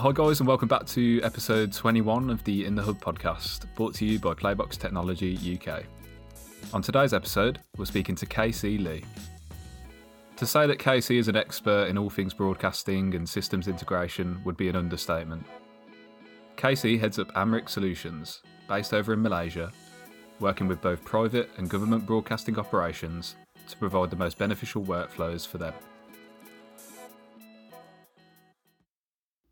Hi, guys, and welcome back to episode 21 of the In the Hub podcast, brought to you by Playbox Technology UK. On today's episode, we're speaking to KC Lee. To say that KC is an expert in all things broadcasting and systems integration would be an understatement. KC heads up Amric Solutions, based over in Malaysia, working with both private and government broadcasting operations to provide the most beneficial workflows for them.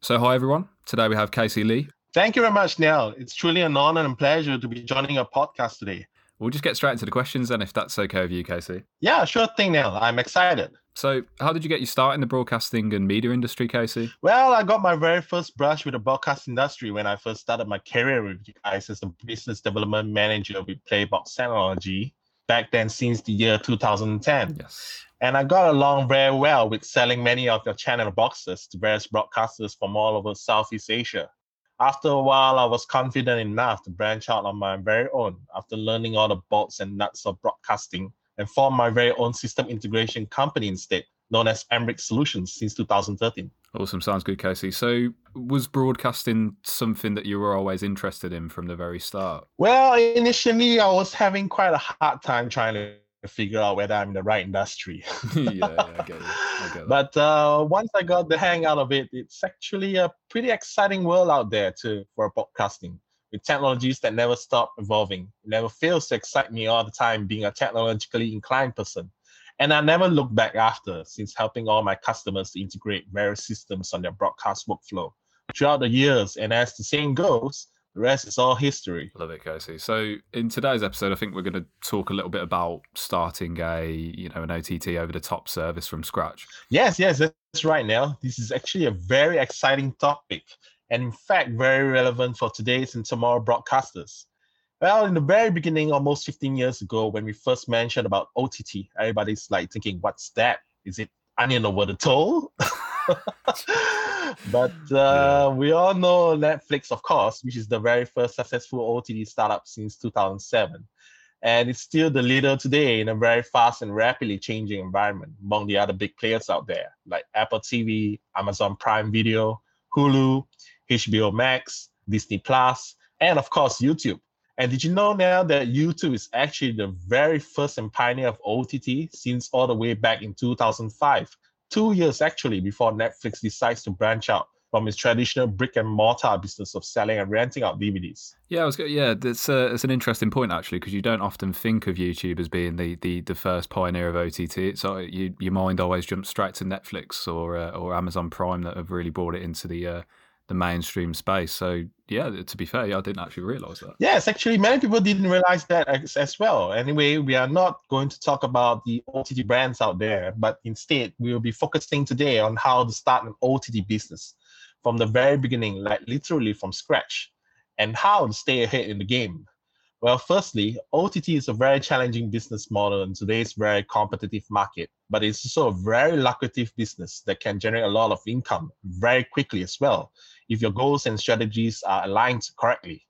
So, hi everyone. Today we have Casey Lee. Thank you very much, Neil. It's truly an honor and pleasure to be joining your podcast today. We'll just get straight into the questions then, if that's okay with you, Casey. Yeah, sure thing, Neil. I'm excited. So, how did you get your start in the broadcasting and media industry, Casey? Well, I got my very first brush with the broadcast industry when I first started my career with you guys as a business development manager with Playbox Technology back then since the year 2010. Yes. And I got along very well with selling many of your channel boxes to various broadcasters from all over Southeast Asia. After a while, I was confident enough to branch out on my very own after learning all the bolts and nuts of broadcasting and form my very own system integration company instead, known as Amric Solutions since 2013. Awesome. Sounds good, Casey. So, was broadcasting something that you were always interested in from the very start? Well, initially, I was having quite a hard time trying to figure out whether I'm in the right industry. yeah, yeah, I get it. I get but uh, once I got the hang out of it, it's actually a pretty exciting world out there too for podcasting with technologies that never stop evolving. It never fails to excite me all the time being a technologically inclined person. And I never look back after since helping all my customers to integrate various systems on their broadcast workflow throughout the years. And as the saying goes, the rest is all history. Love it, Casey. So in today's episode, I think we're going to talk a little bit about starting a you know an OTT over the top service from scratch. Yes, yes, that's right. Now this is actually a very exciting topic, and in fact, very relevant for today's and tomorrow broadcasters. Well, in the very beginning, almost 15 years ago, when we first mentioned about OTT, everybody's like thinking, "What's that? Is it onion over the toe?" but uh, yeah. we all know Netflix, of course, which is the very first successful OTT startup since 2007. And it's still the leader today in a very fast and rapidly changing environment among the other big players out there, like Apple TV, Amazon Prime Video, Hulu, HBO Max, Disney Plus, and of course, YouTube. And did you know now that YouTube is actually the very first and pioneer of OTT since all the way back in 2005? two years actually before Netflix decides to branch out from its traditional brick and mortar business of selling and renting out DVDs. Yeah, I was yeah, that's uh, it's an interesting point actually because you don't often think of YouTube as being the, the, the first pioneer of OTT. So you, your mind always jumps straight to Netflix or uh, or Amazon Prime that have really brought it into the uh, the mainstream space. So yeah, to be fair, I didn't actually realize that. Yes, actually, many people didn't realize that as, as, well. Anyway, we are not going to talk about the OTT brands out there, but instead we will be focusing today on how to start an OTT business from the very beginning, like literally from scratch, and how to stay ahead in the game. Well, firstly, OTT is a very challenging business model in today's very competitive market, but it's also a very lucrative business that can generate a lot of income very quickly as well if your goals and strategies are aligned correctly.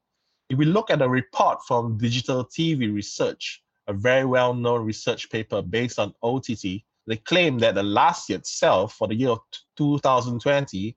If we look at a report from Digital TV Research, a very well known research paper based on OTT, they claim that the last year itself, for the year of 2020,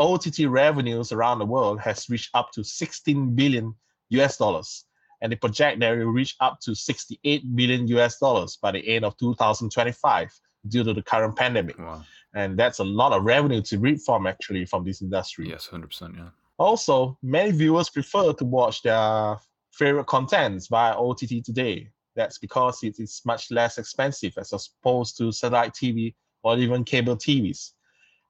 OTT revenues around the world has reached up to 16 billion US dollars, and they project that it will reach up to 68 billion US dollars by the end of 2025 due to the current pandemic. Wow and that's a lot of revenue to reap from actually from this industry. Yes, hundred percent. Yeah. Also, many viewers prefer to watch their favorite contents via OTT today. That's because it is much less expensive as opposed to satellite TV or even cable TVs.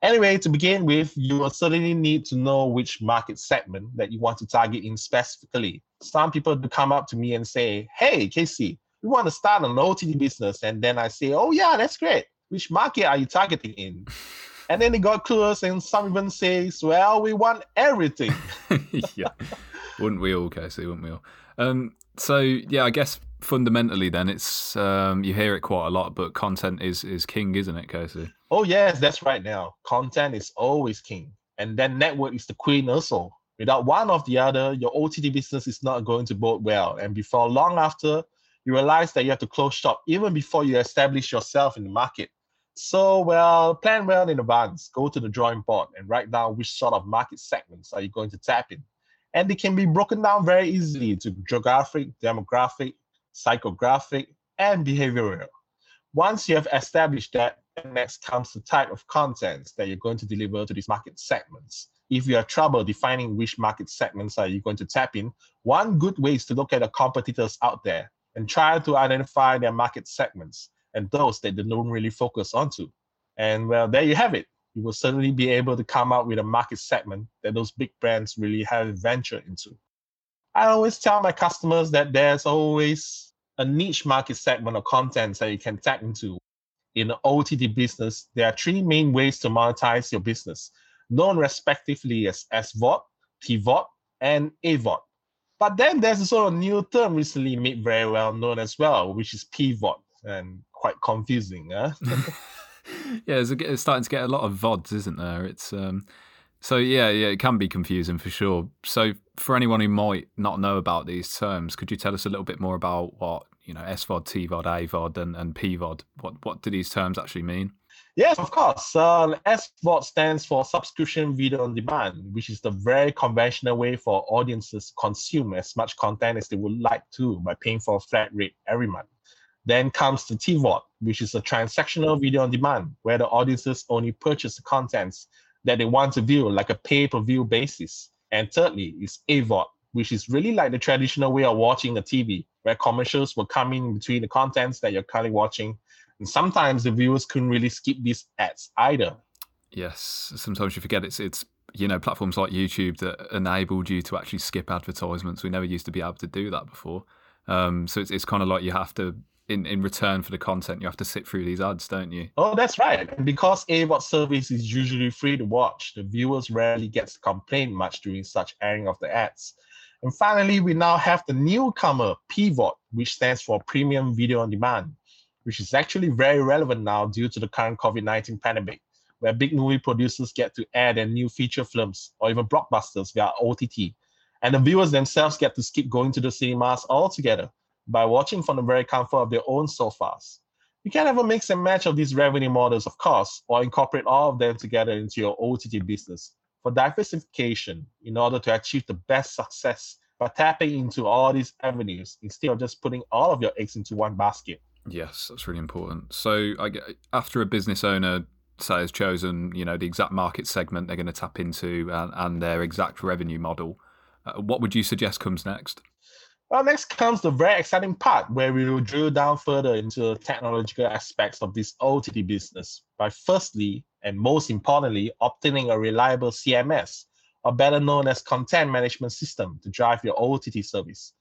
Anyway, to begin with, you will certainly need to know which market segment that you want to target in specifically. Some people do come up to me and say, Hey, KC, we want to start an OTT business. And then I say, Oh, yeah, that's great which market are you targeting in? And then they got close, and some even says, well, we want everything. yeah. Wouldn't we all, Casey? Wouldn't we all? Um, so, yeah, I guess fundamentally then it's um, you hear it quite a lot, but content is is king, isn't it, Casey? Oh yes, that's right. Now content is always king, and then network is the queen also. Without one of the other, your OTT business is not going to bode well. And before long after, you realize that you have to close shop even before you establish yourself in the market So, well, plan well in advance. Go to the drawing board and write down which sort of market segments are you going to tap in. And they can be broken down very easily to geographic, demographic, psychographic, and behavioral. Once you have established that, next comes the type of content that you're going to deliver to these market segments. If you have trouble defining which market segments are you going to tap in, one good way is to look at the competitors out there and try to identify their market segments and those that they don't really focus onto. And well, there you have it. You will certainly be able to come up with a market segment that those big brands really have ventured into. I always tell my customers that there's always a niche market segment of content that you can tap into. In the OTT business, there are three main ways to monetize your business, known respectively as SVOD, TVOD, and AVOD. But then there's a sort of new term recently made very well known as well, which is PVOD. And quite confusing. Huh? yeah, it's, it's, starting to get a lot of vods, isn't there? It's um, so yeah, yeah, it can be confusing for sure. So for anyone who might not know about these terms, could you tell us a little bit more about what you know SVOD, TVOD, AVOD, and, and PVOD? What what do these terms actually mean? Yes, of course. Uh, SVOD stands for subscription video on demand, which is the very conventional way for audiences to consume as much content as they would like to by paying for a flat rate every month. Then comes the TVOD, which is a transactional video on demand, where the audiences only purchase the contents that they want to view, like a pay-per-view basis. And thirdly is AVOD, which is really like the traditional way of watching a TV, where commercials will come in between the contents that you're currently watching. And sometimes the viewers couldn't really skip these ads either. Yes, sometimes you forget it's it's you know platforms like YouTube that enabled you to actually skip advertisements. We never used to be able to do that before. Um, so it's it's kind of like you have to in, in return for the content, you have to sit through these ads, don't you? Oh, that's right. Because AVOD service is usually free to watch, the viewers rarely get to complain much during such airing of the ads. And finally, we now have the newcomer PVOD, which stands for Premium Video on Demand, which is actually very relevant now due to the current COVID-19 pandemic, where big movie producers get to air their new feature films or even blockbusters via OTT. And the viewers themselves get to skip going to the cinemas altogether by watching from the very comfort of their own sofas. You can have a mix and match of these revenue models, of course, or incorporate all of them together into your OTT business for diversification in order to achieve the best success by tapping into all these avenues instead of just putting all of your eggs into one basket. Yes, that's really important. So, I after a business owner say has chosen, you know, the exact market segment they're going to tap into and, and their exact revenue model, uh, what would you suggest comes next? Well, next comes the very exciting part where we will drill down further into the technological aspects of this OTT business by firstly, and most importantly, obtaining a reliable CMS, or better known as content management system to drive your OTT service.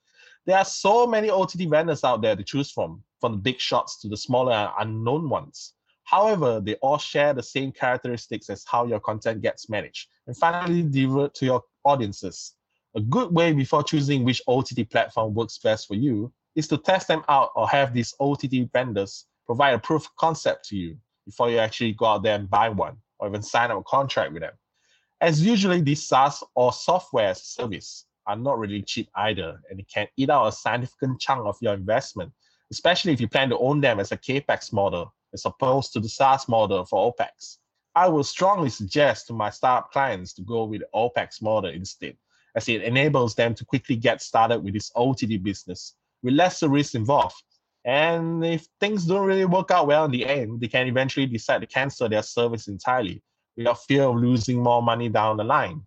There are so many OTT vendors out there to choose from, from the big shots to the smaller unknown ones. However, they all share the same characteristics as how your content gets managed and finally delivered to your audiences. A good way before choosing which OTT platform works best for you is to test them out or have these OTT vendors provide a proof of concept to you before you actually go out there and buy one or even sign up a contract with them. As usually, these SaaS or software as a service are not really cheap either, and it can eat out a significant chunk of your investment, especially if you plan to own them as a CAPEX model as opposed to the SaaS model for OPEX. I would strongly suggest to my startup clients to go with the OPEX model instead as it enables them to quickly get started with this OTT business with lesser risk involved. And if things don't really work out well in the end, they can eventually decide to cancel their service entirely without fear of losing more money down the line.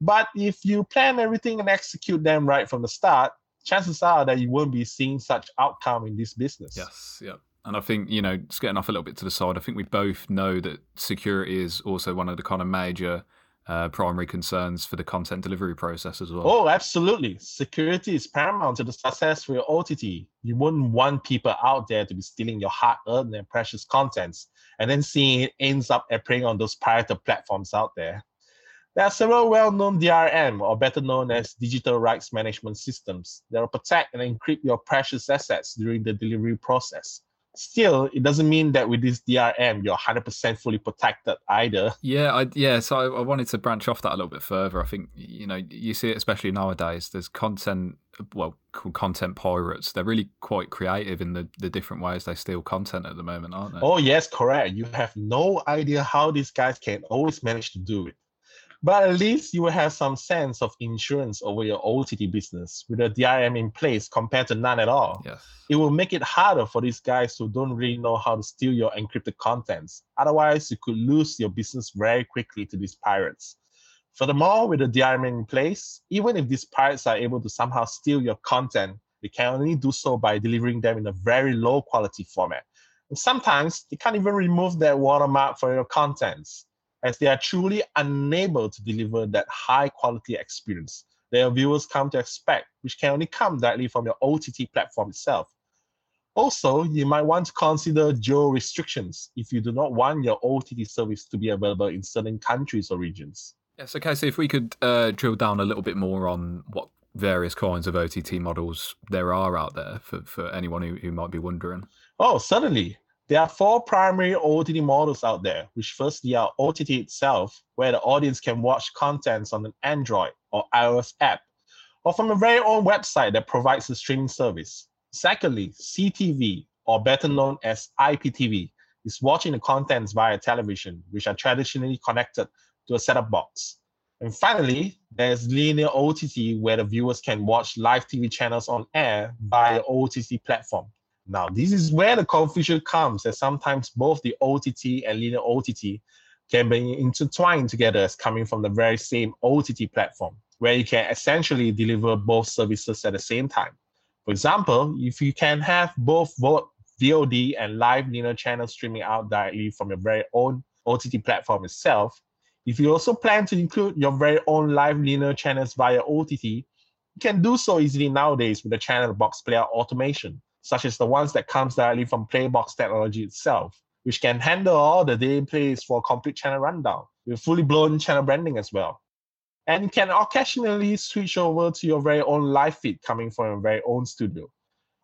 But if you plan everything and execute them right from the start, chances are that you won't be seeing such outcome in this business. Yes, yeah. And I think, you know, just getting off a little bit to the side, I think we both know that security is also one of the kind of major uh, primary concerns for the content delivery process as well. Oh, absolutely. Security is paramount to the success for your OTT. You wouldn't want people out there to be stealing your hard earned and precious contents and then seeing it ends up appearing on those pirate platforms out there. There are several well known DRM, or better known as digital rights management systems, that will protect and encrypt your precious assets during the delivery process. Still, it doesn't mean that with this DRM you're 100% fully protected either. Yeah, I, yeah. So I, I wanted to branch off that a little bit further. I think you know you see it especially nowadays. There's content, well, called content pirates. They're really quite creative in the the different ways they steal content at the moment, aren't they? Oh yes, correct. You have no idea how these guys can always manage to do it. But at least you will have some sense of insurance over your OTT business with a DRM in place compared to none at all. Yes. It will make it harder for these guys who don't really know how to steal your encrypted contents. Otherwise, you could lose your business very quickly to these pirates. Furthermore, with the DRM in place, even if these pirates are able to somehow steal your content, they can only do so by delivering them in a very low quality format. And sometimes they can't even remove their watermark for your contents as they are truly unable to deliver that high quality experience that your viewers come to expect, which can only come directly from your OTT platform itself. Also, you might want to consider geo restrictions if you do not want your OTT service to be available in certain countries or regions. Yes, okay. So if we could uh, drill down a little bit more on what various kinds of OTT models there are out there for, for anyone who, who might be wondering. Oh, certainly. There are four primary OTT models out there, which firstly are uh, OTT itself, where the audience can watch contents on an Android or iOS app, or from a very own website that provides the streaming service. Secondly, CTV, or better known as IPTV, is watching the contents via television, which are traditionally connected to a set-top box. And finally, there's linear OTT, where the viewers can watch live TV channels on air via OTT platform. Now, this is where the confusion comes, as sometimes both the OTT and linear OTT can be intertwined together as coming from the very same OTT platform, where you can essentially deliver both services at the same time. For example, if you can have both VOD and live linear channels streaming out directly from your very own OTT platform itself, if you also plan to include your very own live linear channels via OTT, you can do so easily nowadays with the channel box player automation such as the ones that comes directly from Playbox technology itself, which can handle all the day plays for a complete channel rundown with fully blown channel branding as well. And can occasionally switch over to your very own live feed coming from your very own studio.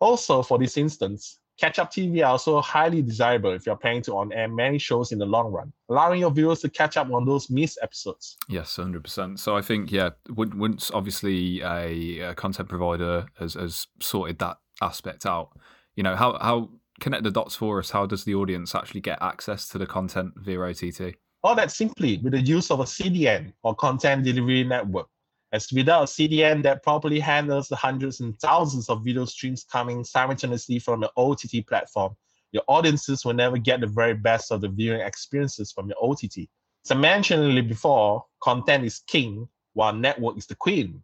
Also, for this instance, catch-up TV are also highly desirable if you're planning to on-air many shows in the long run, allowing your viewers to catch up on those missed episodes. Yes, 100%. So I think, yeah, once obviously a, a content provider has, has sorted that aspect out. You know, how how connect the dots for us. How does the audience actually get access to the content via OTT? All that simply with the use of a CDN or content delivery network. As without a CDN that properly handles the hundreds and thousands of video streams coming simultaneously from the OTT platform, your audiences will never get the very best of the viewing experiences from your OTT. As I mentioned before, content is king, while network is the queen.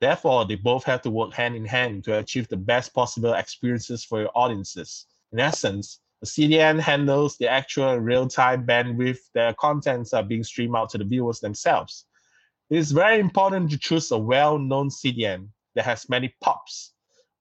Therefore, they both have to work hand in hand to achieve the best possible experiences for your audiences. In essence, the CDN handles the actual real-time bandwidth their contents are being streamed out to the viewers themselves. It is very important to choose a well-known CDN that has many POPs,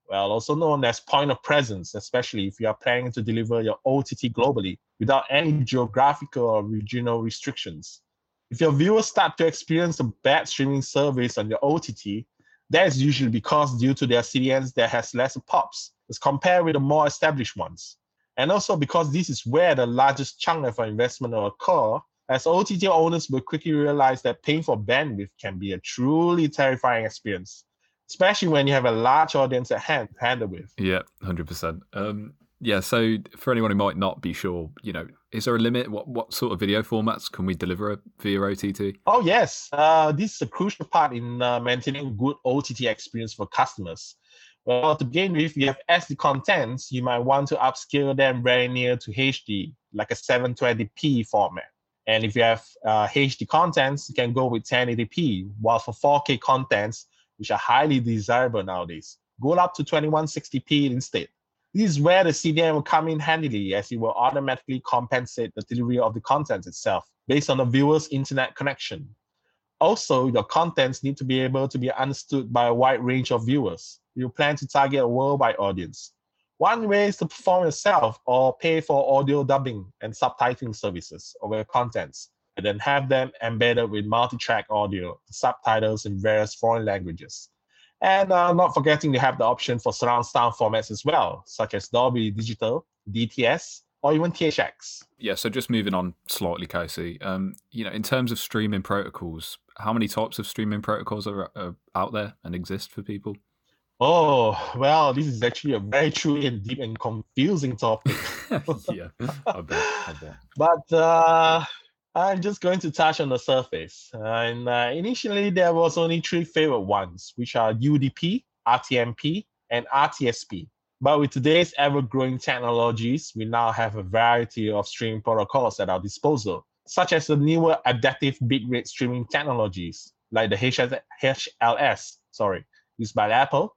well, also known as point of presence, especially if you are planning to deliver your OTT globally without any geographical or regional restrictions. If your viewers start to experience a bad streaming service on your OTT, that is usually because due to their CDNs that has less pops as compared with the more established ones. And also because this is where the largest chunk of investment will occur, as OTT owners will quickly realize that paying for bandwidth can be a truly terrifying experience, especially when you have a large audience at hand to handle with. Yeah, 100%. Um, yeah, so for anyone who might not be sure, you know, is there a limit? What what sort of video formats can we deliver via OTT? Oh yes, uh, this is a crucial part in uh, maintaining good OTT experience for customers. Well, to begin with, if you have SD contents, you might want to upscale them very near to HD, like a 720p format. And if you have uh, HD contents, you can go with 1080p. While for 4K contents, which are highly desirable nowadays, go up to 2160p instead. This is where the CDN will come in handily as it will automatically compensate the delivery of the content itself based on the viewer's internet connection. Also, your contents need to be able to be understood by a wide range of viewers. You plan to target a worldwide audience. One way is to perform yourself or pay for audio dubbing and subtitling services of your contents, and then have them embedded with multi-track audio, subtitles in various foreign languages. And uh, not forgetting to have the option for surround sound formats as well, such as Dolby Digital, DTS, or even THX. Yeah, so just moving on slightly, Casey. Um, you know, in terms of streaming protocols, how many types of streaming protocols are, are out there and exist for people? Oh, well, this is actually a very true and deep and confusing topic. yeah, I bet, I bet. But uh, I'm just going to touch on the surface. And uh, initially, there was only three favorite ones, which are UDP, RTMP, and RTSP. But with today's ever-growing technologies, we now have a variety of streaming protocols at our disposal, such as the newer adaptive bitrate streaming technologies, like the HLS, sorry, used by Apple,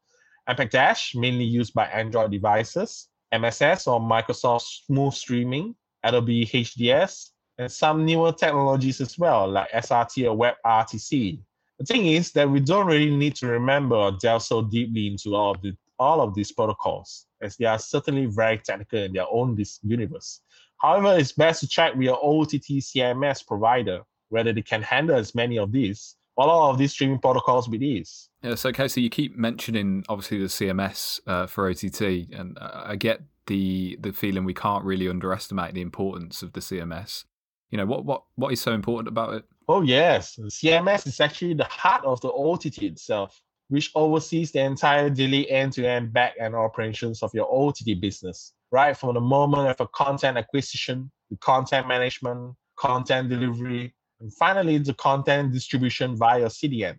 MPEG Dash, mainly used by Android devices, MSS or Microsoft Smooth Streaming, Adobe HDS, and some newer technologies as well, like SRT or WebRTC. The thing is that we don't really need to remember or delve so deeply into all of the all of these protocols, as they are certainly very technical in their own this universe. However, it's best to check with your OTT CMS provider whether they can handle as many of these or all of these streaming protocols with ease. Yeah, so Casey, you keep mentioning obviously the CMS uh, for OTT, and I get the the feeling we can't really underestimate the importance of the CMS. You know, what what what is so important about it? Oh yes, CMS is actually the heart of the OTT itself, which oversees the entire daily end-to-end back-end operations of your OTT business, right from the moment of a content acquisition, the content management, content delivery, and finally, the content distribution via CDN.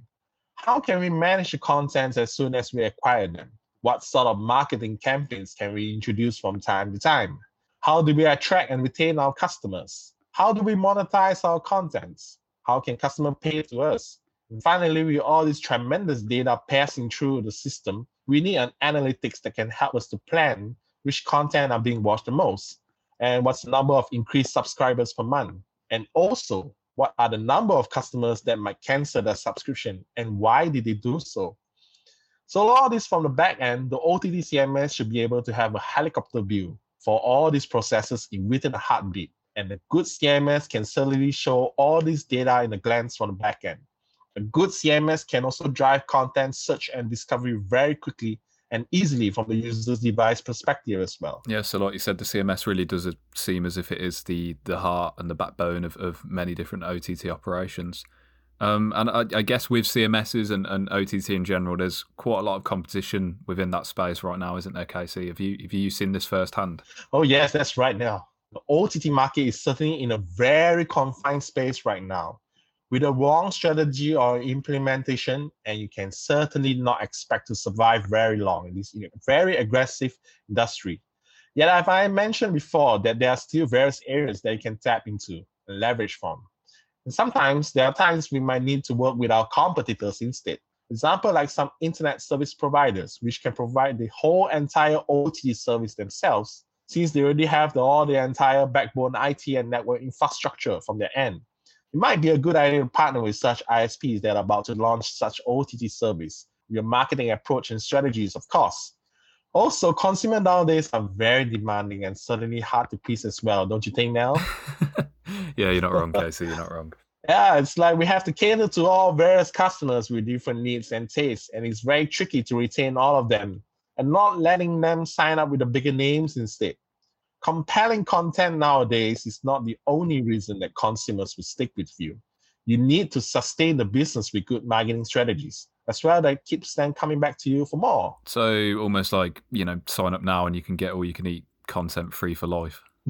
How can we manage the content as soon as we acquire them? What sort of marketing campaigns can we introduce from time to time? How do we attract and retain our customers? How do we monetize our contents? How can customers pay to us? Finally, with all this tremendous data passing through the system, we need an analytics that can help us to plan which content are being watched the most and what's the number of increased subscribers per month. And also, what are the number of customers that might cancel their subscription and why did they do so? So all this from the back end, the OTT CMS should be able to have a helicopter view for all these processes in within a heartbeat. And a good CMS can certainly show all this data in a glance from the back end. A good CMS can also drive content search and discovery very quickly and easily from the user's device perspective as well. Yeah, so like you said, the CMS really does seem as if it is the the heart and the backbone of, of many different OTT operations. Um, and I, I, guess with CMSs and, and OTT in general, there's quite a lot of competition within that space right now, isn't there, Casey? Have you have you seen this firsthand? Oh yes, that's right now. The OTT market is certainly in a very confined space right now with a wrong strategy or implementation, and you can certainly not expect to survive very long in this very aggressive industry. Yet, as I mentioned before, that there are still various areas that you can tap into and leverage from. And sometimes there are times we might need to work with our competitors instead. Example like some internet service providers, which can provide the whole entire OTT service themselves, since they already have the, all the entire backbone IT and network infrastructure from their end it might be a good idea to partner with such ISPs that are about to launch such OTT service. Your marketing approach and strategies, of course. Also, consumers nowadays are very demanding and certainly hard to please as well, don't you think now? yeah, you're not wrong, Casey. You're not wrong. Yeah, it's like we have to cater to all various customers with different needs and tastes, and it's very tricky to retain all of them and not letting them sign up with the bigger names instead compelling content nowadays is not the only reason that consumers will stick with you. You need to sustain the business with good marketing strategies as well that keeps them coming back to you for more. So almost like, you know, sign up now and you can get all you can eat content free for life.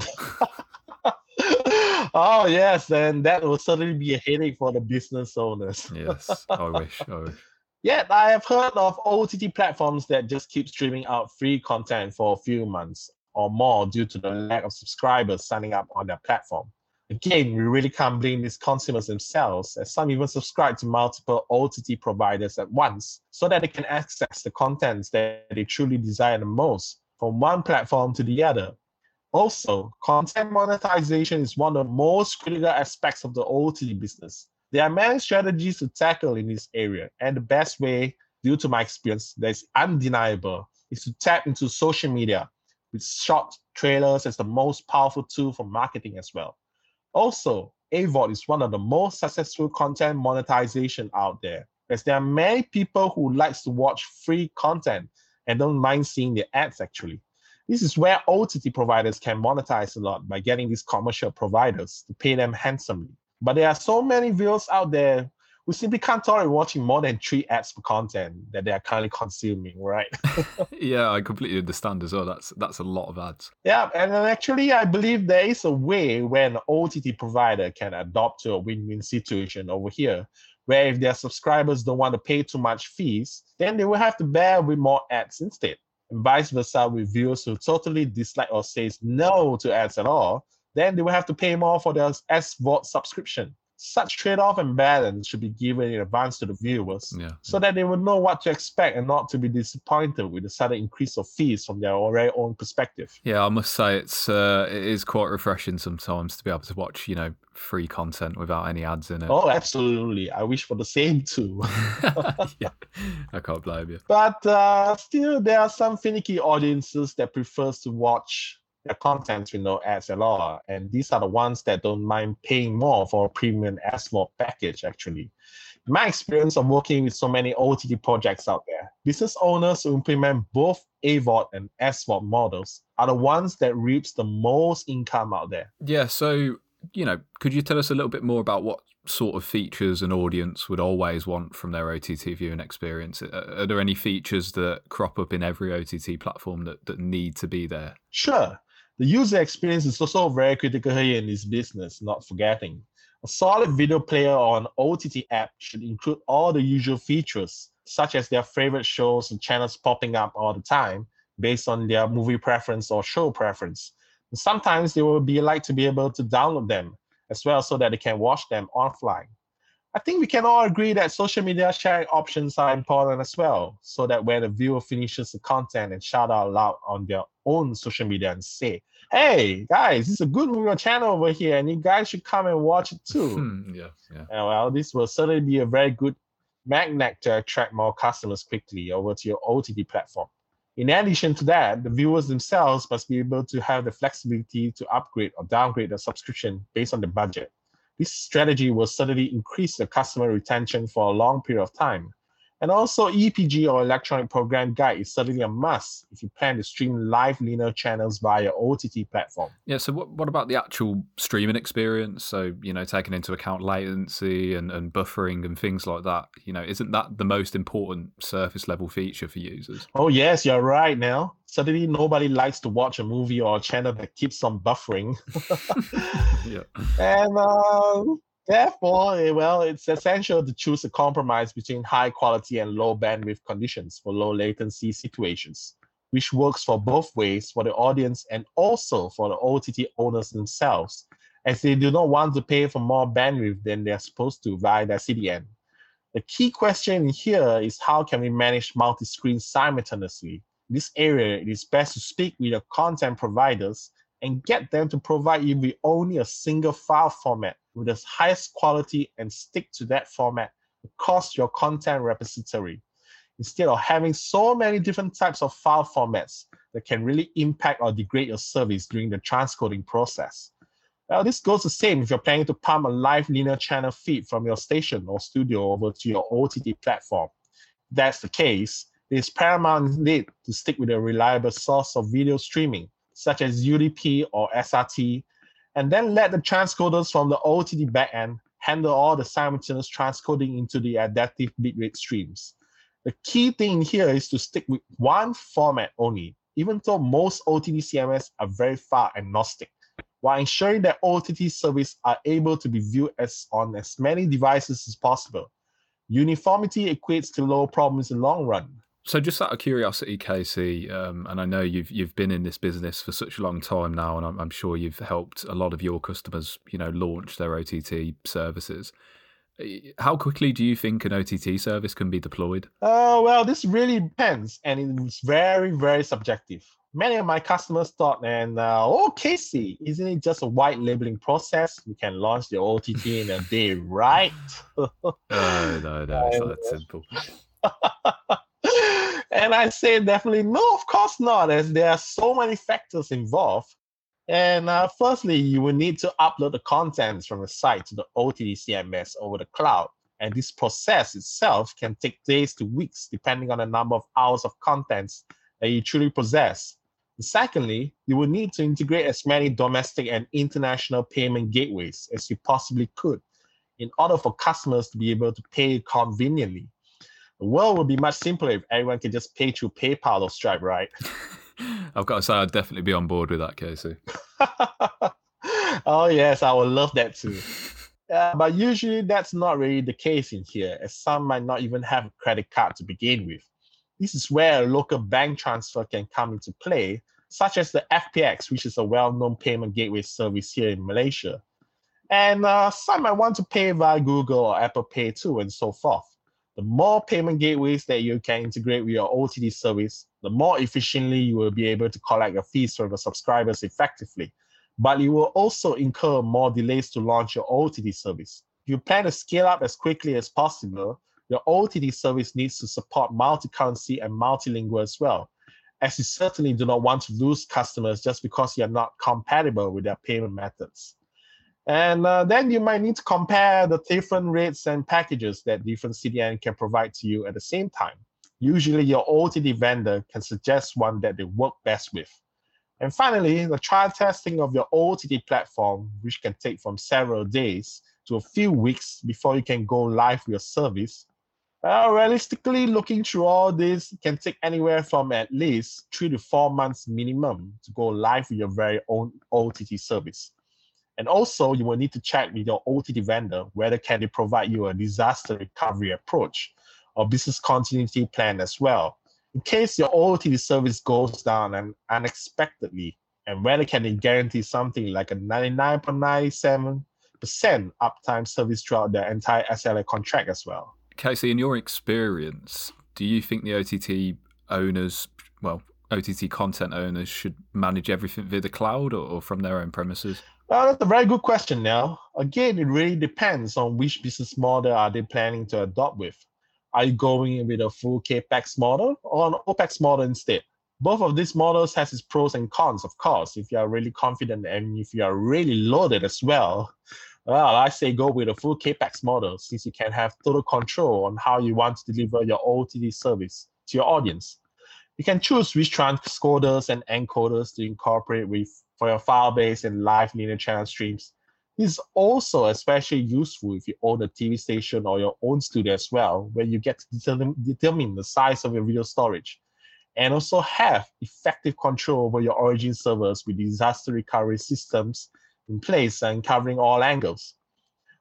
oh yes, and that will certainly be a headache for the business owners. yes, I wish. I wish. Yet I have heard of OTT platforms that just keep streaming out free content for a few months or more due to the lack of subscribers signing up on their platform. Again, we really can't blame these consumers themselves, as some even subscribe to multiple OTT providers at once so that they can access the contents that they truly desire the most from one platform to the other. Also, content monetization is one of the most critical aspects of the OTT business. There are many strategies to tackle in this area, and the best way, due to my experience, that is undeniable, is to tap into social media with short trailers as the most powerful tool for marketing as well. Also, AVOD is one of the most successful content monetization out there, as there are many people who likes to watch free content and don't mind seeing the ads actually. This is where OTT providers can monetize a lot by getting these commercial providers to pay them handsomely. But there are so many viewers out there who simply can't tolerate watching more than three ads per content that they are currently consuming, right? yeah, I completely understand as well. That's that's a lot of ads. Yeah, and actually, I believe there is a way where an OTT provider can adopt to a win-win situation over here, where if their subscribers don't want to pay too much fees, then they will have to bear with more ads instead. And vice versa with viewers who totally dislike or says no to ads at all, then they will have to pay more for their SVOD subscription such trade-off and balance should be given in advance to the viewers yeah, so that they will know what to expect and not to be disappointed with the sudden increase of fees from their very own perspective. Yeah, I must say it's uh, it is quite refreshing sometimes to be able to watch, you know, free content without any ads in it. Oh, absolutely. I wish for the same too. yeah, I can't blame you. But uh, still, there are some finicky audiences that prefers to watch their content with no ads at all. And these are the ones that don't mind paying more for a premium SVOD package, actually. In my experience of working with so many OTT projects out there, business owners who implement both AVOD and SVOD models are the ones that reaps the most income out there. Yeah, so, you know, could you tell us a little bit more about what sort of features an audience would always want from their OTT viewing experience? Are there any features that crop up in every OTT platform that, that need to be there? Sure. The user experience is also very critical here in this business, not forgetting. A solid video player or an OTT app should include all the usual features, such as their favorite shows and channels popping up all the time based on their movie preference or show preference. And sometimes they will be like to be able to download them as well so that they can watch them offline. I think we can all agree that social media sharing options are important as well, so that when the viewer finishes the content and shout out loud on their own social media and say, "Hey guys, this is a good movie channel over here, and you guys should come and watch it too." Hmm, yeah, yeah. And well, this will certainly be a very good magnet to attract more customers quickly over to your OTT platform. In addition to that, the viewers themselves must be able to have the flexibility to upgrade or downgrade their subscription based on the budget. This strategy will certainly increase the customer retention for a long period of time. And also, EPG or electronic program guide is certainly a must if you plan to stream live linear channels via OTT platform. Yeah. So, what, what about the actual streaming experience? So, you know, taking into account latency and, and buffering and things like that. You know, isn't that the most important surface level feature for users? Oh yes, you're right. Now, suddenly nobody likes to watch a movie or a channel that keeps on buffering. yeah. And uh, Therefore, eh, well, it's essential to choose a compromise between high quality and low bandwidth conditions for low latency situations, which works for both ways for the audience and also for the OTT owners themselves, as they do not want to pay for more bandwidth than they're supposed to via their CDN. The key question here is how can we manage multi-screen simultaneously? In this area, it is best to speak with your content providers and get them to provide you with only a single file format with the highest quality and stick to that format across your content repository instead of having so many different types of file formats that can really impact or degrade your service during the transcoding process. Well, this goes the same if you're planning to pump a live linear channel feed from your station or studio over to your OTT platform. If that's the case, it is paramount indeed to stick with a reliable source of video streaming, such as UDP or SRT, and then let the transcoders from the OTT backend handle all the simultaneous transcoding into the adaptive bitrate streams. The key thing here is to stick with one format only, even though most OTT CMS are very far agnostic, while ensuring that OTT services are able to be viewed as on as many devices as possible. Uniformity equates to low problems in the long run. So, just out of curiosity, Casey, um, and I know you've you've been in this business for such a long time now, and I'm, I'm, sure you've helped a lot of your customers, you know, launch their OTT services. How quickly do you think an OTT service can be deployed? Uh, well, this really depends, and it's very, very subjective. Many of my customers thought, and uh, oh, Casey, isn't it just a white labeling process? We can launch the OTT in a day, right? no, no, no, it's not that simple. and I say definitely no, of course not, as there are so many factors involved. And uh, firstly, you will need to upload the contents from the site to the OTT CMS over the cloud. And this process itself can take days to weeks, depending on the number of hours of contents that you truly possess. Secondly, you will need to integrate as many domestic and international payment gateways as you possibly could in order for customers to be able to pay conveniently. The world would be much simpler if everyone could just pay through PayPal or Stripe, right? I've got to say, I'd definitely be on board with that, Casey. oh, yes, I would love that too. Uh, but usually that's not really the case in here, as some might not even have a credit card to begin with. This is where a local bank transfer can come into play, such as the FPX, which is a well known payment gateway service here in Malaysia. And uh, some might want to pay via Google or Apple Pay too, and so forth. The more payment gateways that you can integrate with your OTT service, the more efficiently you will be able to collect your fees from your subscribers effectively. But you will also incur more delays to launch your OTT service. If you plan to scale up as quickly as possible, your OTT service needs to support multi-currency and multilingual as well, as you certainly do not want to lose customers just because you are not compatible with their payment methods. And uh, then you might need to compare the different rates and packages that different CDN can provide to you at the same time. Usually, your OTT vendor can suggest one that they work best with. And finally, the trial testing of your OTT platform, which can take from several days to a few weeks before you can go live with your service, uh, realistically, looking through all this can take anywhere from at least three to four months minimum to go live with your very own OTT service. And also, you will need to check with your OTT vendor whether can they provide you a disaster recovery approach or business continuity plan as well, in case your OTT service goes down and unexpectedly, and whether can they guarantee something like a 99.97% uptime service throughout the entire SLA contract as well. Casey, in your experience, do you think the OTT owners, well, OTT content owners should manage everything via the cloud or, or from their own premises? Well, that's a very good question now. Again, it really depends on which business model are they planning to adopt with. Are you going with a full CAPEX model or an OPEX model instead? Both of these models has its pros and cons, of course. If you are really confident and if you are really loaded as well, well, I say go with a full CAPEX model since you can have total control on how you want to deliver your OTT service to your audience. You can choose which transcoders and encoders to incorporate with for your file-based and live linear channel streams. Is also especially useful if you own a TV station or your own studio as well, where you get to determine the size of your video storage and also have effective control over your origin servers with disaster recovery systems in place and covering all angles.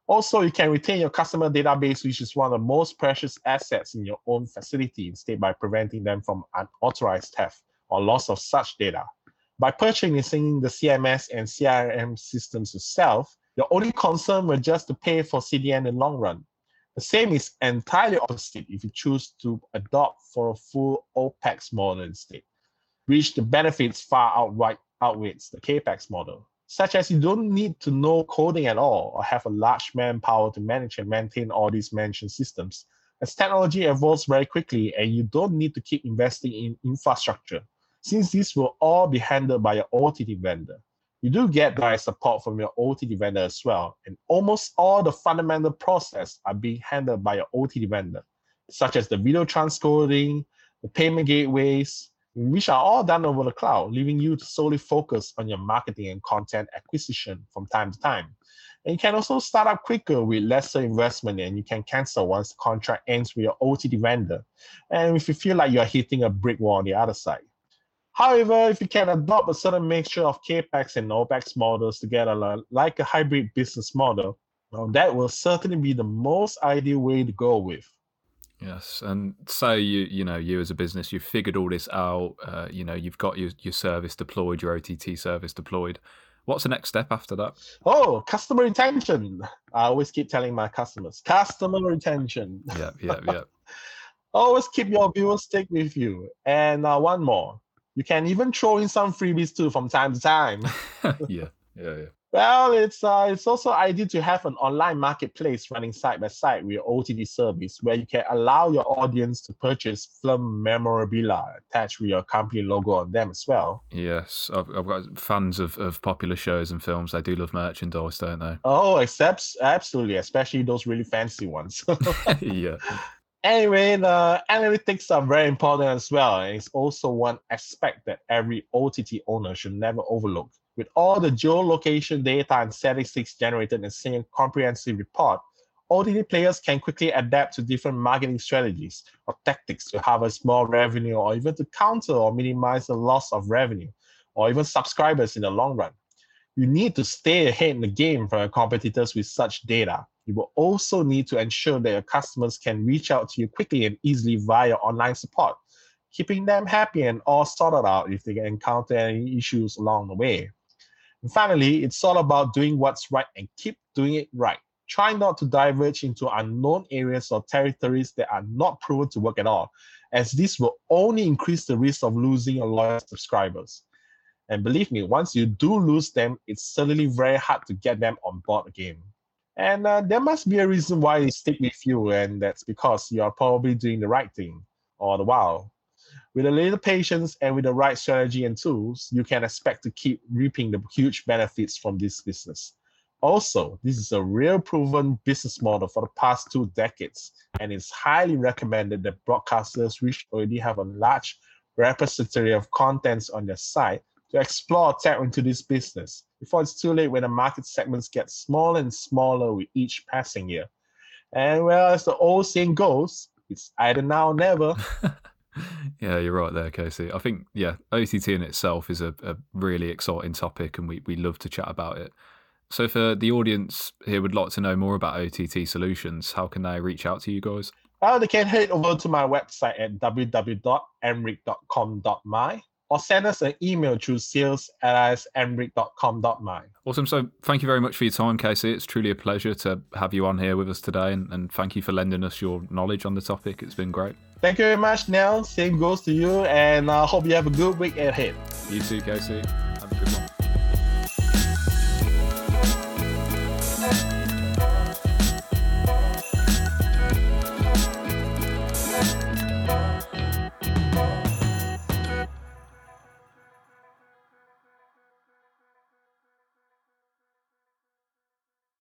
Also, you can retain your customer database, which is one of the most precious assets in your own facility, instead by preventing them from unauthorized theft or loss of such data. By purchasing the CMS and CRM systems yourself, your only concern will just to pay for CDN in the long run. The same is entirely opposite if you choose to adopt for a full OPEX model instead, which the benefits far outweigh outweighs the CAPEX model such as you don't need to know coding at all or have a large manpower to manage and maintain all these mentioned systems. As technology evolves very quickly and you don't need to keep investing in infrastructure, since this will all be handled by your OTT vendor. You do get direct support from your OTT vendor as well, and almost all the fundamental process are being handled by your OTT vendor, such as the video transcoding, the payment gateways, which are all done over the cloud, leaving you to solely focus on your marketing and content acquisition from time to time. And you can also start up quicker with lesser investment and you can cancel once the contract ends with your OTT vendor. And if you feel like you're hitting a brick wall on the other side. However, if you can adopt a certain mixture of CAPEX and OPEX models together, like a hybrid business model, well, that will certainly be the most ideal way to go with. Yes, and say you you know you as a business you've figured all this out. Uh, you know you've got your your service deployed, your OTT service deployed. What's the next step after that? Oh, customer retention. I always keep telling my customers, customer retention. Yeah, yeah, yeah. always keep your viewers stick with you. And uh, one more, you can even throw in some freebies too from time to time. yeah, yeah, yeah. Well, it's uh, it's also ideal to have an online marketplace running side by side with your OTT service, where you can allow your audience to purchase film memorabilia attached with your company logo on them as well. Yes, I've, I've got fans of, of popular shows and films. They do love merchandise, don't they? Oh, except absolutely, especially those really fancy ones. yeah. Anyway, the analytics are very important as well, it's also one aspect that every OTT owner should never overlook. With all the geolocation data and statistics generated in a single comprehensive report, OTT players can quickly adapt to different marketing strategies or tactics to harvest more revenue or even to counter or minimize the loss of revenue or even subscribers in the long run. You need to stay ahead in the game from your competitors with such data. You will also need to ensure that your customers can reach out to you quickly and easily via online support, keeping them happy and all sorted out if they encounter any issues along the way. And finally, it's all about doing what's right and keep doing it right. Try not to diverge into unknown areas or territories that are not proven to work at all, as this will only increase the risk of losing your loyal subscribers. And believe me, once you do lose them, it's certainly very hard to get them on board again. And uh, there must be a reason why they stick with you, and that's because you are probably doing the right thing all the while. With a little patience and with the right strategy and tools, you can expect to keep reaping the huge benefits from this business. Also, this is a real proven business model for the past two decades, and it's highly recommended that broadcasters which already have a large repository of contents on their site to explore tap into this business before it's too late when the market segments get smaller and smaller with each passing year. And well, as the old saying goes, it's either now or never. yeah, you're right there, Casey. I think yeah, OTT in itself is a, a really exciting topic, and we we love to chat about it. So, for the audience here would like to know more about OTT solutions, how can they reach out to you guys? Well, they can head over to my website at www.enric.com.my or send us an email through sales at. Awesome. So thank you very much for your time, Casey. It's truly a pleasure to have you on here with us today and, and thank you for lending us your knowledge on the topic. It's been great. Thank you very much, Nell. Same goes to you and I uh, hope you have a good week ahead. You too, Casey.